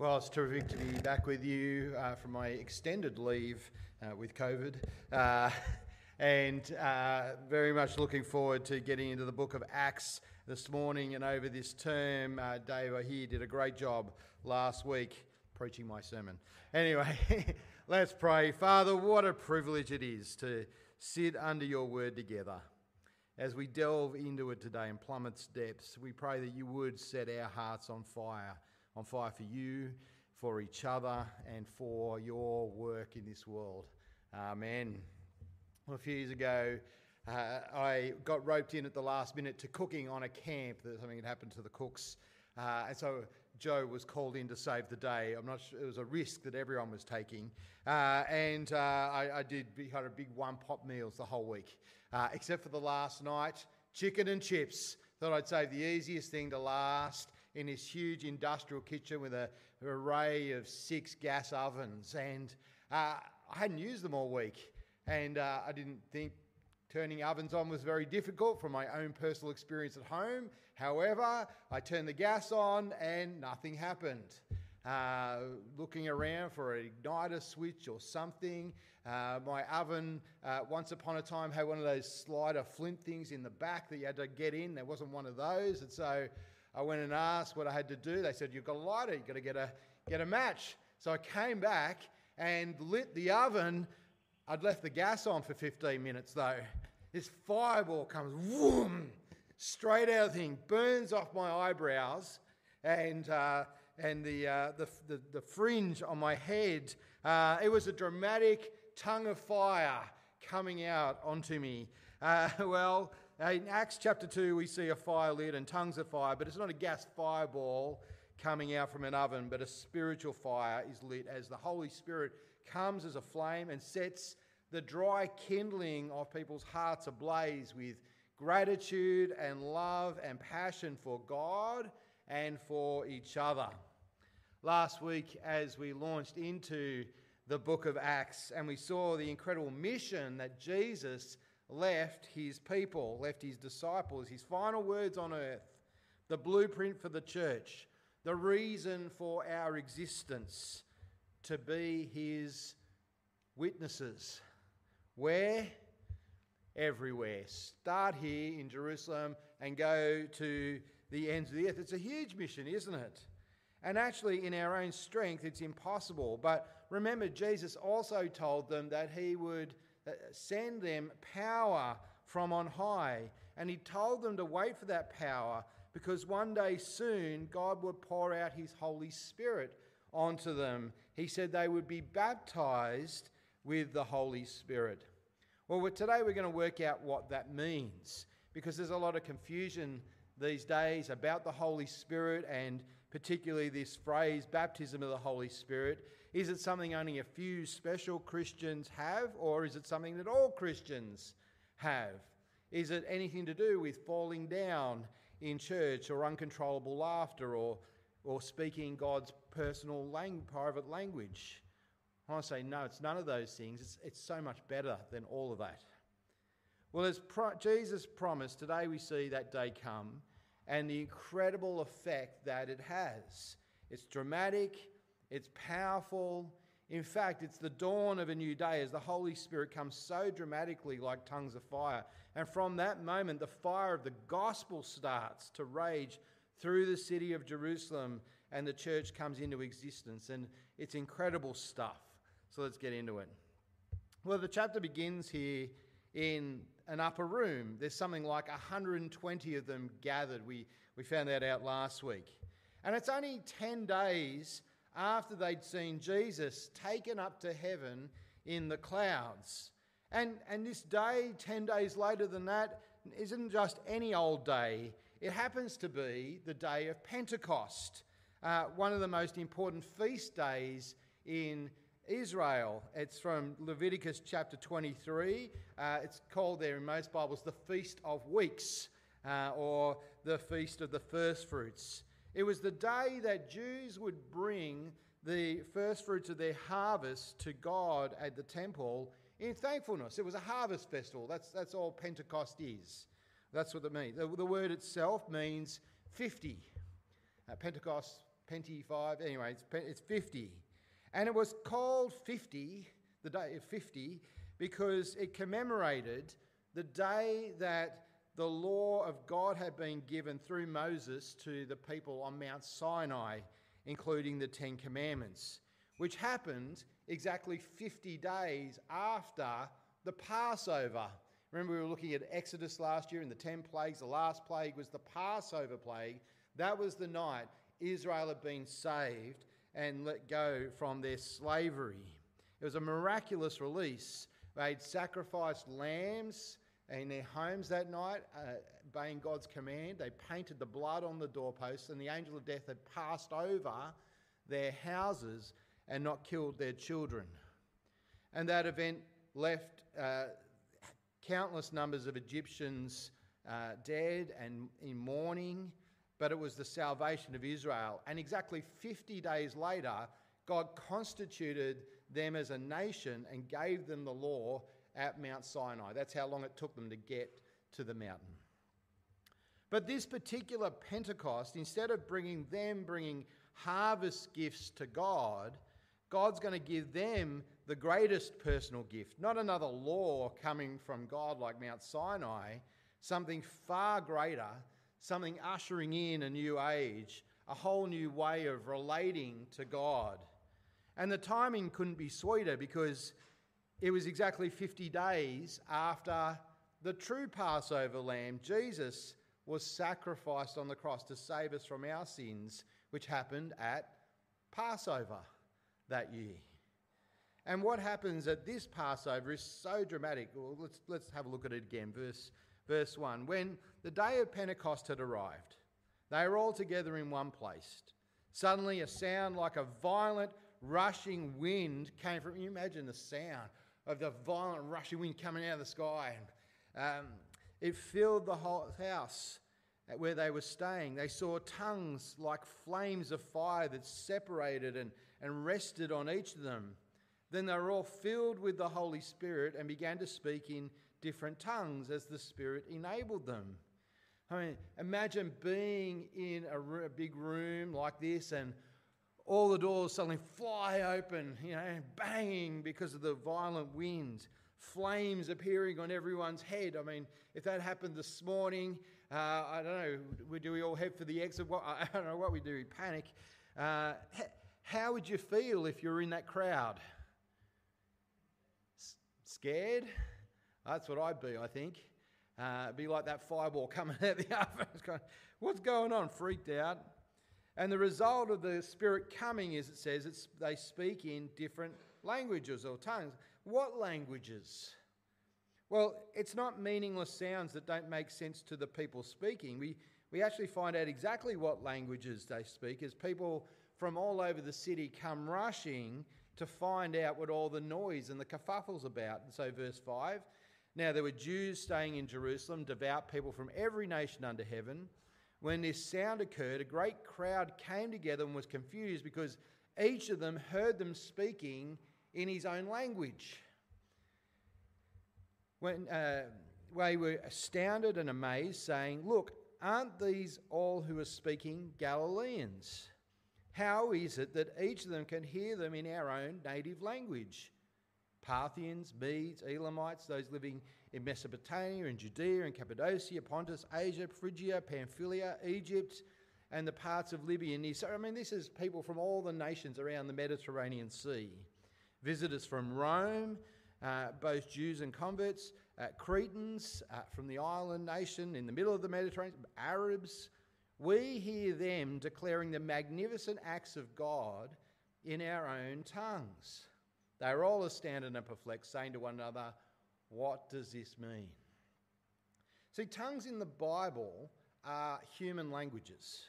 Well, it's terrific to be back with you uh, from my extended leave uh, with COVID. Uh, and uh, very much looking forward to getting into the book of Acts this morning and over this term. Uh, Dave, I hear, did a great job last week preaching my sermon. Anyway, let's pray. Father, what a privilege it is to sit under your word together. As we delve into it today and plumb its depths, we pray that you would set our hearts on fire on fire for you, for each other, and for your work in this world. Amen. Well, a few years ago, uh, I got roped in at the last minute to cooking on a camp that something had happened to the cooks. Uh, and so Joe was called in to save the day. I'm not sure, it was a risk that everyone was taking. Uh, and uh, I, I, did had a big one pot meals the whole week, uh, except for the last night chicken and chips. Thought I'd save the easiest thing to last in this huge industrial kitchen with a, an array of six gas ovens. And uh, I hadn't used them all week. And uh, I didn't think turning ovens on was very difficult from my own personal experience at home. However, I turned the gas on and nothing happened. Uh, looking around for an igniter switch or something. Uh, my oven, uh, once upon a time, had one of those slider flint things in the back that you had to get in. There wasn't one of those. And so I went and asked what I had to do. They said, You've got a lighter, you've got to get a, get a match. So I came back and lit the oven. I'd left the gas on for 15 minutes though. This fireball comes whoom, straight out of the thing, burns off my eyebrows and, uh, and the, uh, the, the, the, fringe on my head. Uh, it was a dramatic tongue of fire coming out onto me. Uh, well, in Acts chapter 2, we see a fire lit and tongues of fire, but it's not a gas fireball coming out from an oven, but a spiritual fire is lit as the Holy Spirit comes as a flame and sets the dry kindling of people's hearts ablaze with gratitude and love and passion for God and for each other. Last week, as we launched into the book of Acts and we saw the incredible mission that Jesus left his people, left his disciples, his final words on earth, the blueprint for the church, the reason for our existence to be his witnesses. Where? Everywhere. Start here in Jerusalem and go to the ends of the earth. It's a huge mission, isn't it? And actually, in our own strength, it's impossible. But remember, Jesus also told them that he would uh, send them power from on high. And he told them to wait for that power because one day soon God would pour out his Holy Spirit onto them. He said they would be baptized with the Holy Spirit. Well, today we're going to work out what that means because there's a lot of confusion these days about the Holy Spirit and particularly this phrase, baptism of the Holy Spirit. Is it something only a few special Christians have, or is it something that all Christians have? Is it anything to do with falling down in church or uncontrollable laughter or, or speaking God's personal lang- private language? I say, no, it's none of those things. It's, it's so much better than all of that. Well, as pro- Jesus promised, today we see that day come and the incredible effect that it has. It's dramatic, it's powerful. In fact, it's the dawn of a new day as the Holy Spirit comes so dramatically like tongues of fire. And from that moment, the fire of the gospel starts to rage through the city of Jerusalem, and the church comes into existence. And it's incredible stuff. So let's get into it. Well, the chapter begins here in an upper room. There's something like 120 of them gathered. We, we found that out last week. And it's only 10 days after they'd seen Jesus taken up to heaven in the clouds. And, and this day, 10 days later than that, isn't just any old day. It happens to be the day of Pentecost, uh, one of the most important feast days in Israel. It's from Leviticus chapter 23. Uh, it's called there in most Bibles the Feast of Weeks uh, or the Feast of the First Fruits. It was the day that Jews would bring the first fruits of their harvest to God at the temple in thankfulness. It was a harvest festival. That's, that's all Pentecost is. That's what it means. The, the word itself means 50. Uh, Pentecost Penti 5, anyway, it's, it's 50. And it was called 50, the day of 50, because it commemorated the day that the law of God had been given through Moses to the people on Mount Sinai, including the Ten Commandments, which happened exactly 50 days after the Passover. Remember, we were looking at Exodus last year and the 10 plagues. The last plague was the Passover plague. That was the night Israel had been saved and let go from their slavery. It was a miraculous release. They'd sacrificed lambs in their homes that night, uh, obeying God's command. They painted the blood on the doorposts, and the angel of death had passed over their houses and not killed their children. And that event left uh, countless numbers of Egyptians uh, dead and in mourning but it was the salvation of Israel. And exactly 50 days later, God constituted them as a nation and gave them the law at Mount Sinai. That's how long it took them to get to the mountain. But this particular Pentecost, instead of bringing them bringing harvest gifts to God, God's going to give them the greatest personal gift, not another law coming from God like Mount Sinai, something far greater something ushering in a new age, a whole new way of relating to God. And the timing couldn't be sweeter because it was exactly 50 days after the true Passover lamb, Jesus, was sacrificed on the cross to save us from our sins, which happened at Passover that year. And what happens at this Passover is so dramatic. Well, let's, let's have a look at it again. Verse verse 1 When the day of Pentecost had arrived, they were all together in one place. Suddenly, a sound like a violent rushing wind came from. You imagine the sound of the violent rushing wind coming out of the sky. And, um, it filled the whole house where they were staying. They saw tongues like flames of fire that separated and, and rested on each of them. Then they were all filled with the Holy Spirit and began to speak in different tongues as the Spirit enabled them. I mean, imagine being in a, a big room like this and all the doors suddenly fly open, you know, banging because of the violent wind, flames appearing on everyone's head. I mean, if that happened this morning, uh, I don't know, do we all head for the exit? I don't know what we do, we panic. Uh, how would you feel if you're in that crowd? S- scared? That's what I'd be, I think. Uh, be like that fireball coming out the oven. What's going on? Freaked out. And the result of the Spirit coming is, it says, it's, they speak in different languages or tongues. What languages? Well, it's not meaningless sounds that don't make sense to the people speaking. We, we actually find out exactly what languages they speak as people from all over the city come rushing to find out what all the noise and the kerfuffle's about. And so, verse 5 now, there were Jews staying in Jerusalem, devout people from every nation under heaven. When this sound occurred, a great crowd came together and was confused because each of them heard them speaking in his own language. When uh, they were astounded and amazed, saying, Look, aren't these all who are speaking Galileans? How is it that each of them can hear them in our own native language? Parthians, Medes, Elamites, those living in Mesopotamia and Judea and Cappadocia, Pontus, Asia, Phrygia, Pamphylia, Egypt, and the parts of Libya and So, I mean, this is people from all the nations around the Mediterranean Sea. Visitors from Rome, uh, both Jews and converts, uh, Cretans uh, from the island nation in the middle of the Mediterranean, Arabs. We hear them declaring the magnificent acts of God in our own tongues. They were all astounded and perplexed, saying to one another, What does this mean? See, tongues in the Bible are human languages,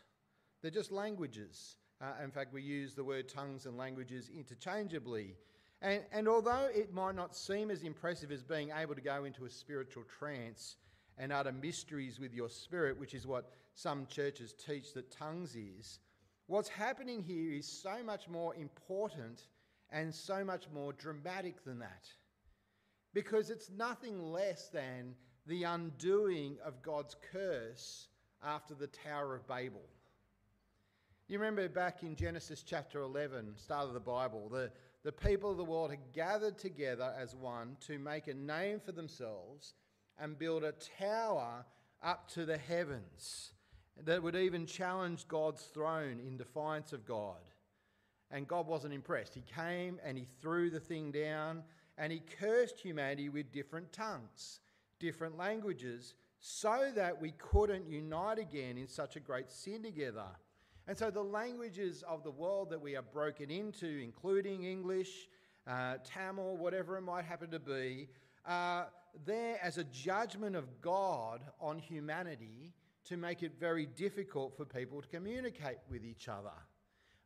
they're just languages. Uh, in fact, we use the word tongues and languages interchangeably. And, and although it might not seem as impressive as being able to go into a spiritual trance and utter mysteries with your spirit, which is what some churches teach that tongues is, what's happening here is so much more important and so much more dramatic than that. Because it's nothing less than the undoing of God's curse after the Tower of Babel. You remember back in Genesis chapter 11, start of the Bible, the, the people of the world had gathered together as one to make a name for themselves and build a tower up to the heavens that would even challenge God's throne in defiance of God. And God wasn't impressed. He came and he threw the thing down and he cursed humanity with different tongues, different languages, so that we couldn't unite again in such a great sin together. And so the languages of the world that we are broken into, including English, uh, Tamil, whatever it might happen to be, are there as a judgment of God on humanity to make it very difficult for people to communicate with each other.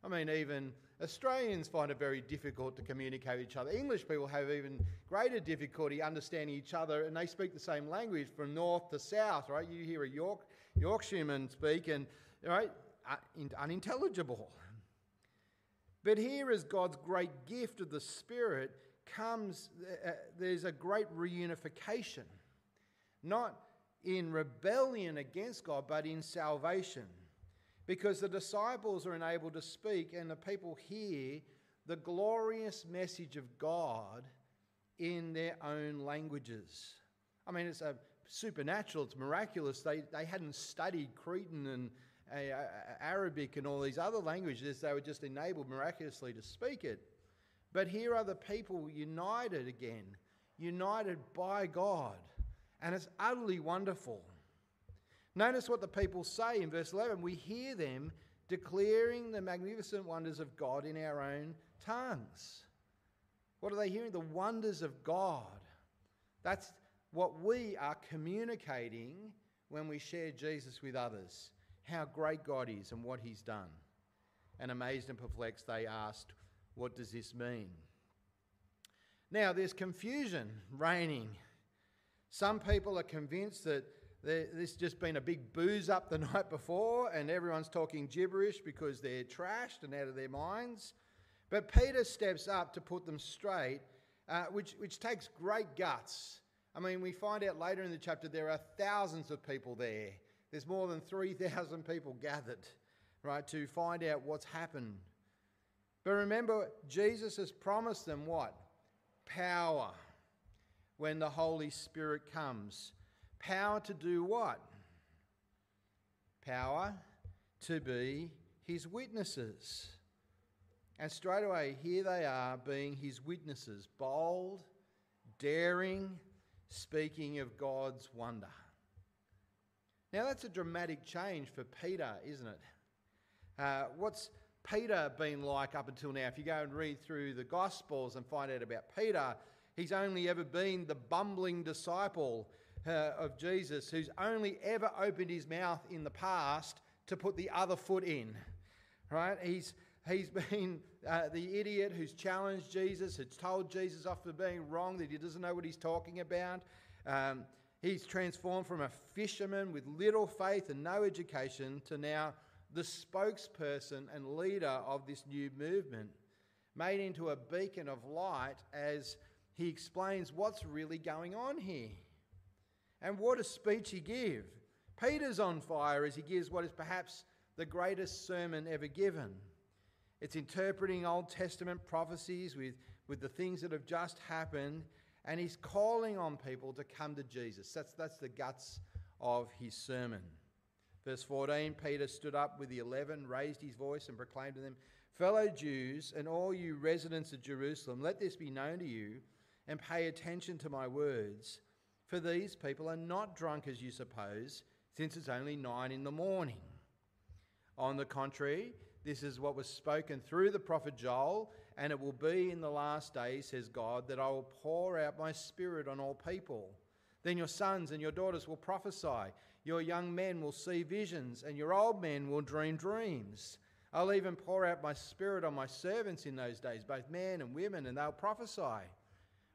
I mean, even Australians find it very difficult to communicate with each other. English people have even greater difficulty understanding each other, and they speak the same language from north to south, right? You hear a York, Yorkshireman speak, and right, unintelligible. But here is God's great gift of the Spirit comes, uh, there's a great reunification. Not in rebellion against God, but in salvation. Because the disciples are enabled to speak and the people hear the glorious message of God in their own languages. I mean, it's a supernatural, it's miraculous. They, they hadn't studied Cretan and uh, Arabic and all these other languages, they were just enabled miraculously to speak it. But here are the people united again, united by God and it's utterly wonderful. Notice what the people say in verse 11. We hear them declaring the magnificent wonders of God in our own tongues. What are they hearing? The wonders of God. That's what we are communicating when we share Jesus with others. How great God is and what He's done. And amazed and perplexed, they asked, What does this mean? Now, there's confusion reigning some people are convinced that this just been a big booze up the night before and everyone's talking gibberish because they're trashed and out of their minds. But Peter steps up to put them straight, uh, which, which takes great guts. I mean, we find out later in the chapter there are thousands of people there. There's more than 3,000 people gathered, right, to find out what's happened. But remember, Jesus has promised them what? Power when the Holy Spirit comes. Power to do what? Power to be his witnesses. And straight away, here they are being his witnesses, bold, daring, speaking of God's wonder. Now, that's a dramatic change for Peter, isn't it? Uh, what's Peter been like up until now? If you go and read through the Gospels and find out about Peter, He's only ever been the bumbling disciple uh, of Jesus who's only ever opened his mouth in the past to put the other foot in. Right? He's, he's been uh, the idiot who's challenged Jesus, who's told Jesus off for being wrong, that he doesn't know what he's talking about. Um, he's transformed from a fisherman with little faith and no education to now the spokesperson and leader of this new movement, made into a beacon of light as he explains what's really going on here. And what a speech he gives. Peter's on fire as he gives what is perhaps the greatest sermon ever given. It's interpreting Old Testament prophecies with, with the things that have just happened, and he's calling on people to come to Jesus. That's, that's the guts of his sermon. Verse 14 Peter stood up with the eleven, raised his voice, and proclaimed to them, Fellow Jews, and all you residents of Jerusalem, let this be known to you and pay attention to my words. For these people are not drunk as you suppose, since it's only nine in the morning. On the contrary, this is what was spoken through the prophet Joel, and it will be in the last days, says God, that I will pour out my spirit on all people. Then your sons and your daughters will prophesy, your young men will see visions, and your old men will dream dreams. I'll even pour out my spirit on my servants in those days, both men and women, and they'll prophesy.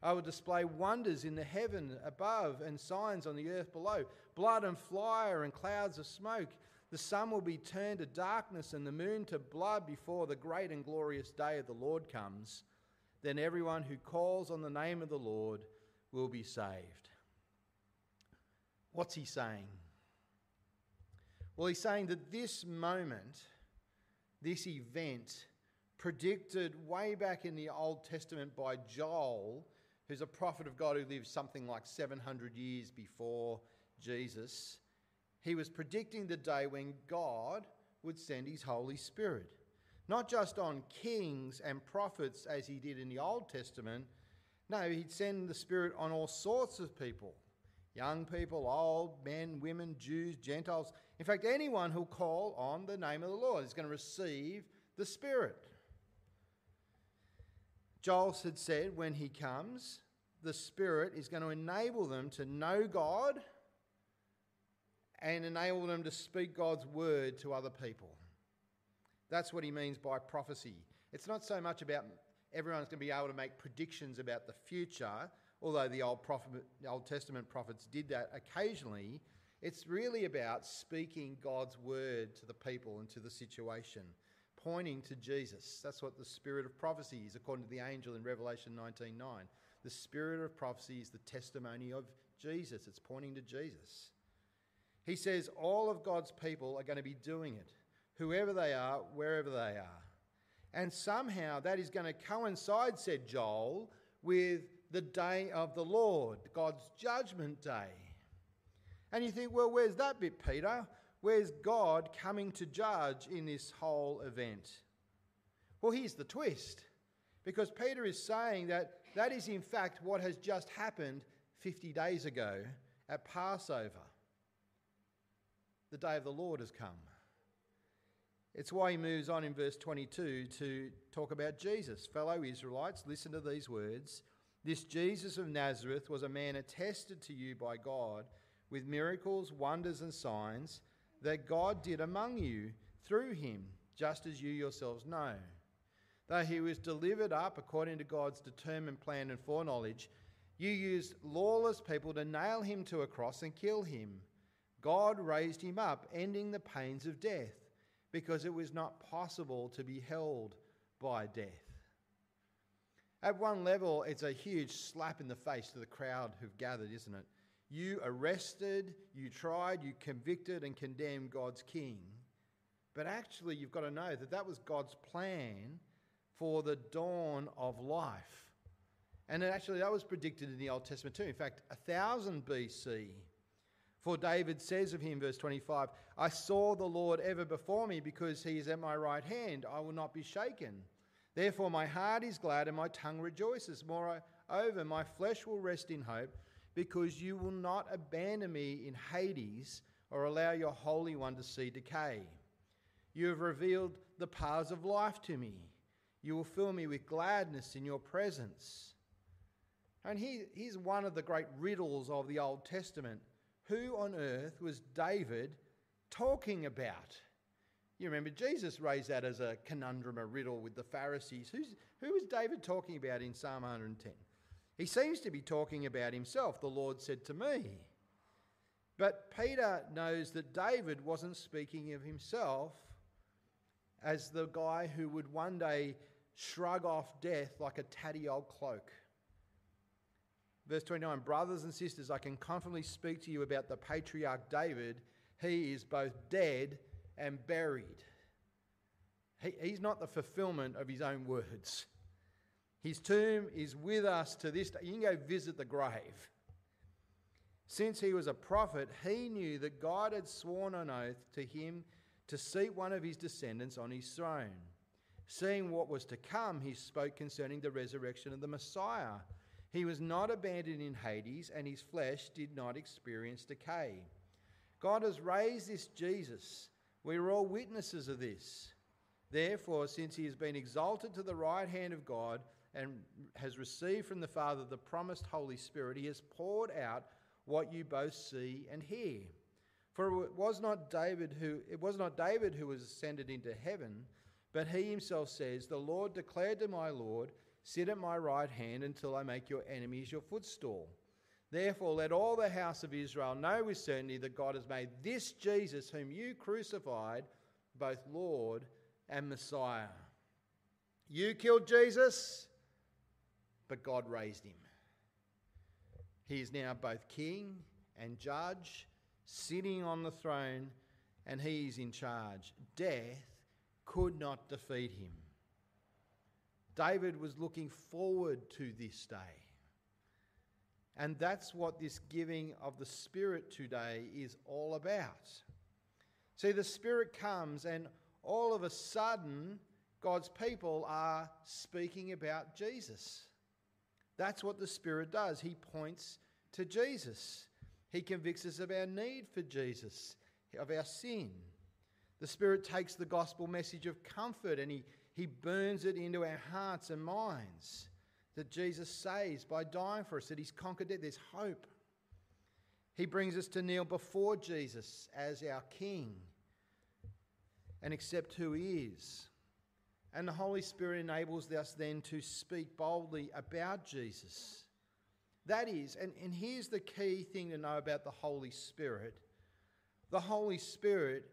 I will display wonders in the heaven above and signs on the earth below blood and fire and clouds of smoke. The sun will be turned to darkness and the moon to blood before the great and glorious day of the Lord comes. Then everyone who calls on the name of the Lord will be saved. What's he saying? Well, he's saying that this moment this event predicted way back in the Old Testament by Joel, who's a prophet of God who lived something like 700 years before Jesus. He was predicting the day when God would send his Holy Spirit, not just on kings and prophets as he did in the Old Testament. No, he'd send the Spirit on all sorts of people young people, old, men, women, Jews, Gentiles. In fact, anyone who'll call on the name of the Lord is going to receive the Spirit. Joel had said when he comes, the Spirit is going to enable them to know God and enable them to speak God's word to other people. That's what he means by prophecy. It's not so much about everyone's going to be able to make predictions about the future, although the Old, prophet, the Old Testament prophets did that occasionally. It's really about speaking God's word to the people and to the situation pointing to Jesus. That's what the spirit of prophecy is, according to the angel in Revelation 19:9. The spirit of prophecy is the testimony of Jesus. It's pointing to Jesus. He says all of God's people are going to be doing it, whoever they are, wherever they are. And somehow that is going to coincide, said Joel, with the day of the Lord, God's judgment day. And you think, well, where's that bit, Peter? Where's God coming to judge in this whole event? Well, here's the twist. Because Peter is saying that that is, in fact, what has just happened 50 days ago at Passover. The day of the Lord has come. It's why he moves on in verse 22 to talk about Jesus. Fellow Israelites, listen to these words. This Jesus of Nazareth was a man attested to you by God with miracles, wonders, and signs that God did among you through him, just as you yourselves know. Though he was delivered up according to God's determined plan and foreknowledge, you used lawless people to nail him to a cross and kill him. God raised him up, ending the pains of death, because it was not possible to be held by death. At one level, it's a huge slap in the face to the crowd who've gathered, isn't it? You arrested, you tried, you convicted and condemned God's king. But actually, you've got to know that that was God's plan for the dawn of life. And actually, that was predicted in the Old Testament too. In fact, 1000 BC. For David says of him, verse 25, I saw the Lord ever before me because he is at my right hand. I will not be shaken. Therefore, my heart is glad and my tongue rejoices. Moreover, my flesh will rest in hope because you will not abandon me in Hades or allow your Holy One to see decay. You have revealed the paths of life to me. You will fill me with gladness in your presence. And here's one of the great riddles of the Old Testament. Who on earth was David talking about? You remember Jesus raised that as a conundrum, a riddle with the Pharisees. Who's, who was David talking about in Psalm 110? He seems to be talking about himself. The Lord said to me. But Peter knows that David wasn't speaking of himself as the guy who would one day shrug off death like a tatty old cloak. Verse 29 Brothers and sisters, I can confidently speak to you about the patriarch David. He is both dead and buried. He, he's not the fulfillment of his own words. His tomb is with us to this day. You can go visit the grave. Since he was a prophet, he knew that God had sworn on oath to him to seat one of his descendants on his throne. Seeing what was to come, he spoke concerning the resurrection of the Messiah. He was not abandoned in Hades, and his flesh did not experience decay. God has raised this Jesus. We are all witnesses of this. Therefore, since he has been exalted to the right hand of God, and has received from the Father the promised Holy Spirit, he has poured out what you both see and hear. For it was not David who it was not David who was ascended into heaven, but he himself says, "The Lord declared to my Lord, sit at my right hand until I make your enemies your footstool." Therefore, let all the house of Israel know with certainty that God has made this Jesus, whom you crucified, both Lord and Messiah. You killed Jesus, but God raised him. He is now both king and judge, sitting on the throne, and he is in charge. Death could not defeat him. David was looking forward to this day. And that's what this giving of the Spirit today is all about. See, the Spirit comes, and all of a sudden, God's people are speaking about Jesus. That's what the Spirit does. He points to Jesus, He convicts us of our need for Jesus, of our sin. The Spirit takes the gospel message of comfort and He, he burns it into our hearts and minds that Jesus saves by dying for us, that He's conquered death. There's hope. He brings us to kneel before Jesus as our King and accept who He is. And the Holy Spirit enables us then to speak boldly about Jesus. That is, and, and here's the key thing to know about the Holy Spirit the Holy Spirit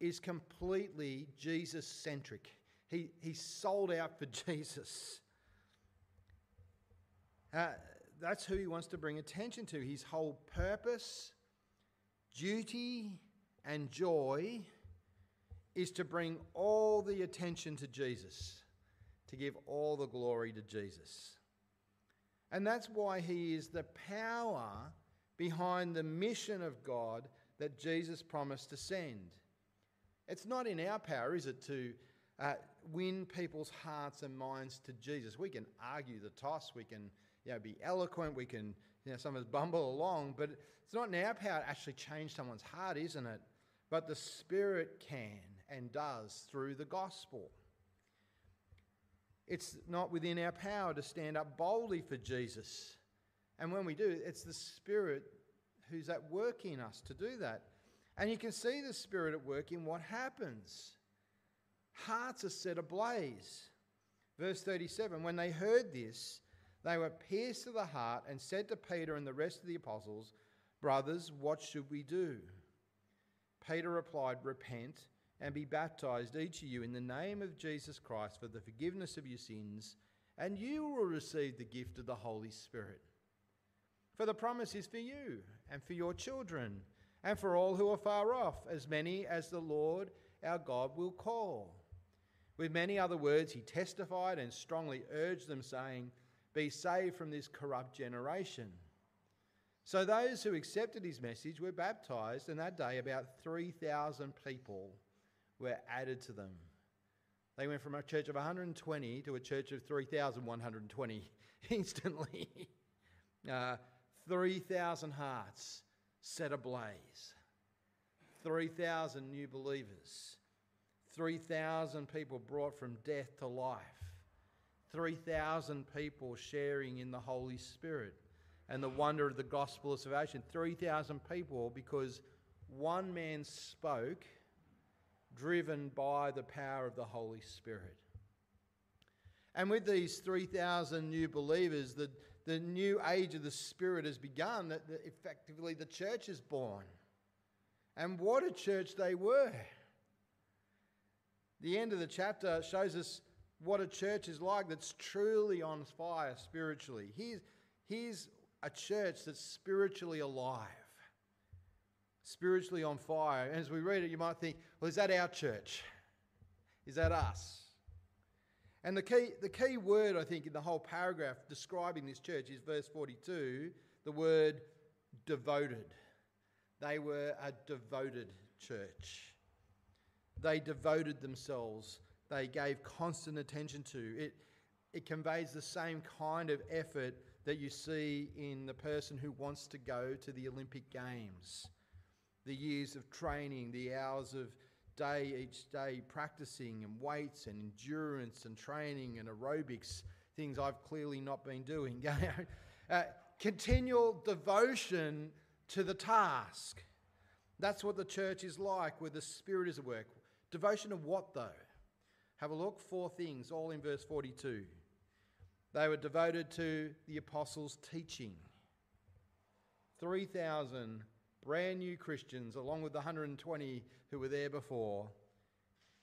is completely Jesus centric. He, he's sold out for Jesus. Uh, that's who he wants to bring attention to. His whole purpose, duty, and joy is to bring all the attention to Jesus, to give all the glory to Jesus. And that's why he is the power behind the mission of God that Jesus promised to send. It's not in our power, is it, to uh, win people's hearts and minds to Jesus? We can argue the toss, we can you know, be eloquent, we can, you know, some of us bumble along, but it's not in our power to actually change someone's heart, isn't it? But the Spirit can and does through the gospel. It's not within our power to stand up boldly for Jesus. And when we do, it's the Spirit who's at work in us to do that. And you can see the Spirit at work in what happens. Hearts are set ablaze. Verse 37 When they heard this, they were pierced to the heart and said to Peter and the rest of the apostles, Brothers, what should we do? Peter replied, Repent and be baptized, each of you, in the name of Jesus Christ for the forgiveness of your sins, and you will receive the gift of the Holy Spirit. For the promise is for you and for your children and for all who are far off, as many as the Lord our God will call. With many other words, he testified and strongly urged them, saying, Be saved from this corrupt generation. So those who accepted his message were baptized, and that day about 3,000 people were added to them. They went from a church of 120 to a church of 3,120 instantly. Uh, 3,000 hearts set ablaze. 3,000 new believers. 3,000 people brought from death to life. 3,000 people sharing in the Holy Spirit and the wonder of the gospel of salvation. 3,000 people because one man spoke driven by the power of the Holy Spirit. And with these 3,000 new believers, the, the new age of the Spirit has begun, that, effectively the church is born. And what a church they were. The end of the chapter shows us what a church is like that's truly on fire spiritually. Here's, here's a church that's spiritually alive spiritually on fire. And as we read it, you might think, well, is that our church? Is that us? And the key, the key word, I think, in the whole paragraph describing this church is verse 42 the word devoted. They were a devoted church. They devoted themselves, they gave constant attention to. It, it conveys the same kind of effort that you see in the person who wants to go to the Olympic Games the years of training, the hours of day each day practicing and weights and endurance and training and aerobics, things I've clearly not been doing. uh, continual devotion to the task. That's what the church is like, where the Spirit is at work. Devotion of what, though? Have a look. Four things, all in verse 42. They were devoted to the apostles' teaching. 3,000 brand new Christians, along with the 120 who were there before,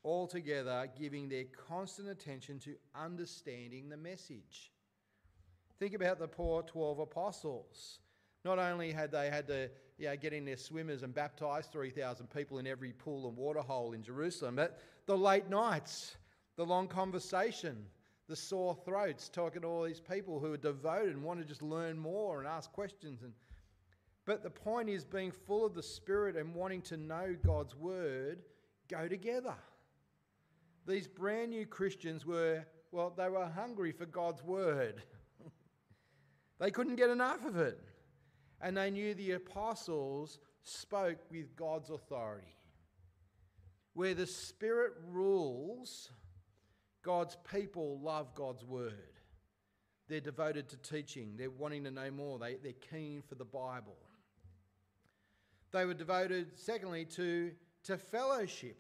all together giving their constant attention to understanding the message. Think about the poor 12 apostles. Not only had they had to get in their swimmers and baptize 3,000 people in every pool and water hole in Jerusalem. But the late nights, the long conversation, the sore throats, talking to all these people who are devoted and want to just learn more and ask questions. And, but the point is, being full of the Spirit and wanting to know God's word go together. These brand new Christians were, well, they were hungry for God's word. they couldn't get enough of it. And they knew the apostles spoke with God's authority. Where the Spirit rules, God's people love God's word. They're devoted to teaching, they're wanting to know more, they, they're keen for the Bible. They were devoted, secondly, to, to fellowship.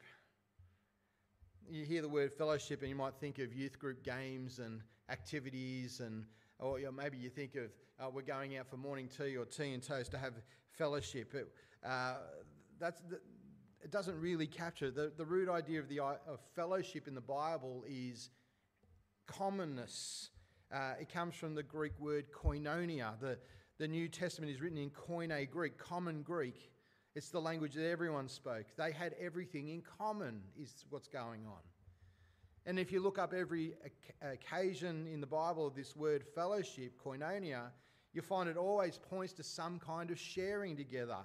You hear the word fellowship, and you might think of youth group games and activities, and or you know, maybe you think of uh, we're going out for morning tea or tea and toast to have fellowship. It, uh, that's the, it doesn't really capture the, the root idea of the of fellowship in the Bible is commonness. Uh, it comes from the Greek word koinonia. The, the New Testament is written in Koine Greek, common Greek. It's the language that everyone spoke. They had everything in common, is what's going on. And if you look up every occasion in the Bible of this word fellowship, koinonia, you find it always points to some kind of sharing together,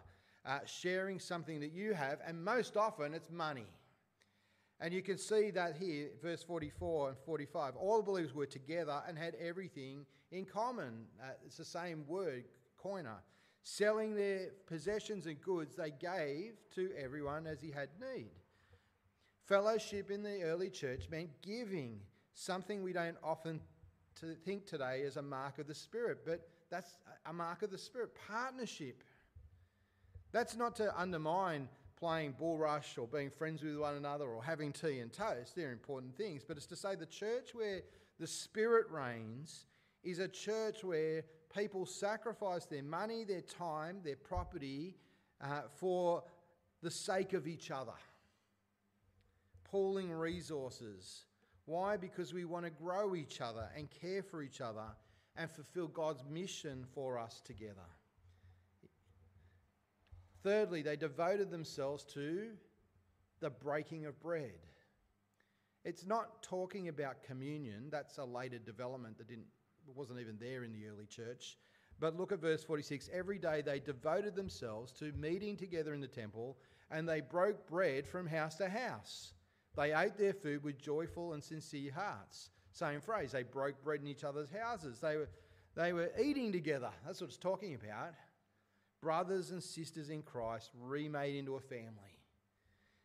uh, sharing something that you have, and most often it's money. And you can see that here, verse 44 and 45. All the believers were together and had everything in common. Uh, it's the same word, koina. Selling their possessions and goods, they gave to everyone as he had need. Fellowship in the early church meant giving, something we don't often to think today as a mark of the Spirit, but that's a mark of the Spirit. Partnership. That's not to undermine playing bull rush or being friends with one another or having tea and toast. They're important things. But it's to say the church where the Spirit reigns is a church where people sacrifice their money, their time, their property uh, for the sake of each other, pooling resources. Why? Because we want to grow each other and care for each other and fulfill God's mission for us together. Thirdly, they devoted themselves to the breaking of bread. It's not talking about communion, that's a later development that didn't wasn't even there in the early church. But look at verse 46. Every day they devoted themselves to meeting together in the temple, and they broke bread from house to house. They ate their food with joyful and sincere hearts. Same phrase, they broke bread in each other's houses. They were, they were eating together. That's what it's talking about. Brothers and sisters in Christ remade into a family.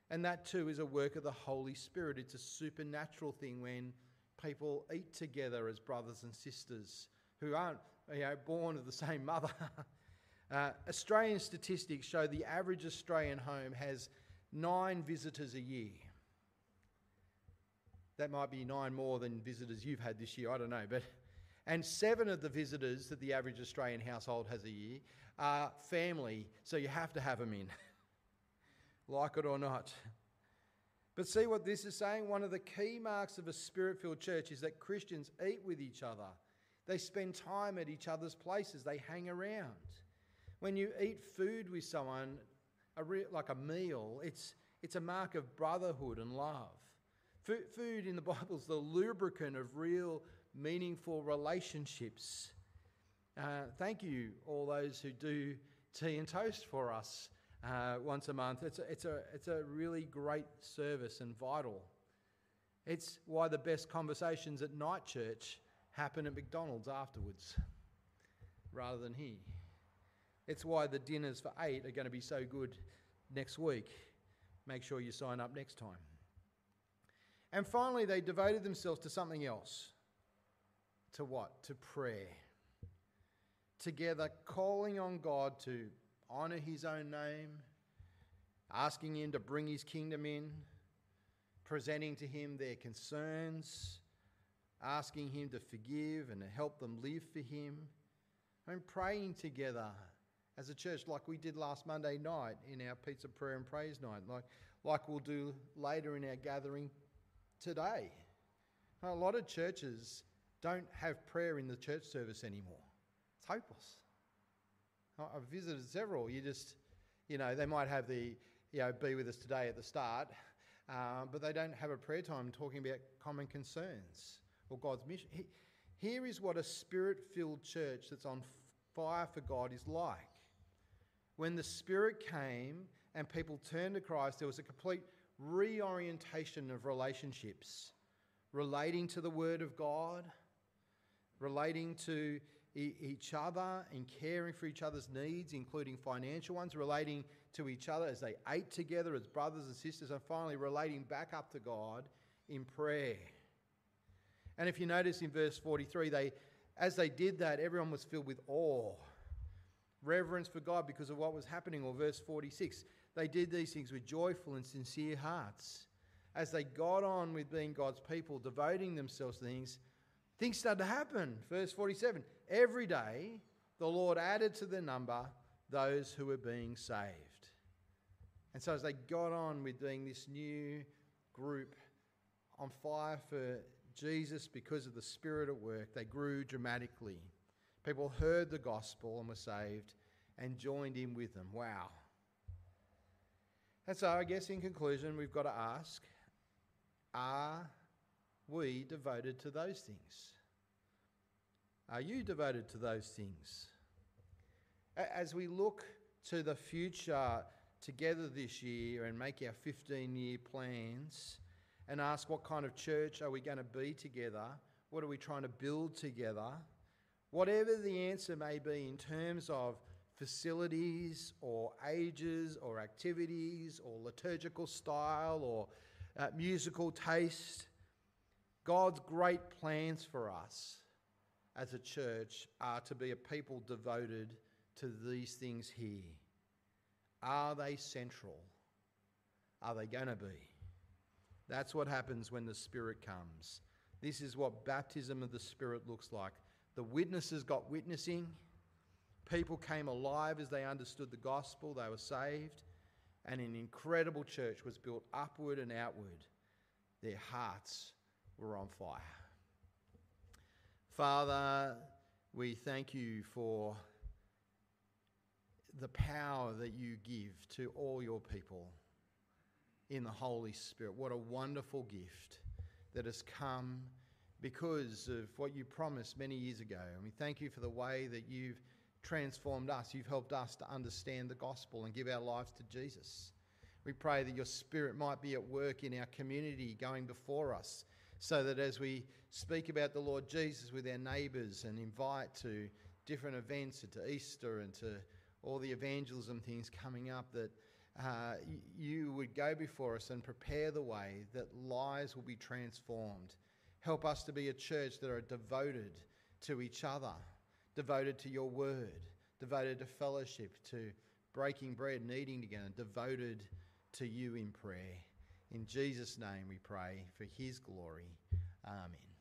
And that too is a work of the Holy Spirit. It's a supernatural thing when people eat together as brothers and sisters who aren't you know, born of the same mother. uh, Australian statistics show the average Australian home has nine visitors a year. That might be nine more than visitors you've had this year, I don't know. But, and seven of the visitors that the average Australian household has a year are family, so you have to have them in, like it or not. But see what this is saying? One of the key marks of a spirit filled church is that Christians eat with each other. They spend time at each other's places, they hang around. When you eat food with someone, a re- like a meal, it's, it's a mark of brotherhood and love. Food in the Bible is the lubricant of real, meaningful relationships. Uh, thank you, all those who do tea and toast for us uh, once a month. It's a, it's, a, it's a really great service and vital. It's why the best conversations at night church happen at McDonald's afterwards rather than here. It's why the dinners for eight are going to be so good next week. Make sure you sign up next time. And finally, they devoted themselves to something else. To what? To prayer. Together, calling on God to honour his own name, asking him to bring his kingdom in, presenting to him their concerns, asking him to forgive and to help them live for him, and praying together as a church like we did last Monday night in our pizza prayer and praise night, like, like we'll do later in our gathering today. A lot of churches don't have prayer in the church service anymore. It's hopeless. I've visited several. You just, You know, they might have the, you know, be with us today at the start, uh, but they don't have a prayer time talking about common concerns or God's mission. Here is what a spirit filled church that's on fire for God is like. When the Spirit came and people turned to Christ, there was a complete reorientation of relationships relating to the Word of God, relating to e- each other and caring for each other's needs, including financial ones, relating to each other as they ate together as brothers and sisters, and finally relating back up to God in prayer. And if you notice in verse 43, they, as they did that, everyone was filled with awe, reverence for God because of what was happening. Or verse 46, they did these things with joyful and sincere hearts. As they got on with being God's people, devoting themselves to things, things started to happen. Verse 47 Every day, the Lord added to the number those who were being saved. And so, as they got on with being this new group on fire for Jesus because of the Spirit at work, they grew dramatically. People heard the gospel and were saved and joined in with them. Wow. And so, I guess in conclusion, we've got to ask are we devoted to those things? Are you devoted to those things? As we look to the future together this year and make our 15 year plans, and ask what kind of church are we going to be together? What are we trying to build together? Whatever the answer may be in terms of facilities or ages or activities or liturgical style or uh, musical taste, God's great plans for us as a church are to be a people devoted to these things here. Are they central? Are they going to be? That's what happens when the Spirit comes. This is what baptism of the Spirit looks like. The witnesses got witnessing. People came alive as they understood the gospel. They were saved. And an incredible church was built upward and outward. Their hearts were on fire. Father, we thank you for the power that you give to all your people in the Holy Spirit. What a wonderful gift that has come because of what you promised many years ago. And we thank you for the way that you've transformed us. You've helped us to understand the gospel and give our lives to Jesus. We pray that your spirit might be at work in our community going before us so that as we speak about the Lord Jesus with our neighbours and invite to different events and to Easter and to all the evangelism things coming up, that uh, you would go before us and prepare the way that lives will be transformed. Help us to be a church that are devoted to each other, devoted to your word, devoted to fellowship, to breaking bread and eating together, devoted to you in prayer. In Jesus' name we pray for his glory. Amen.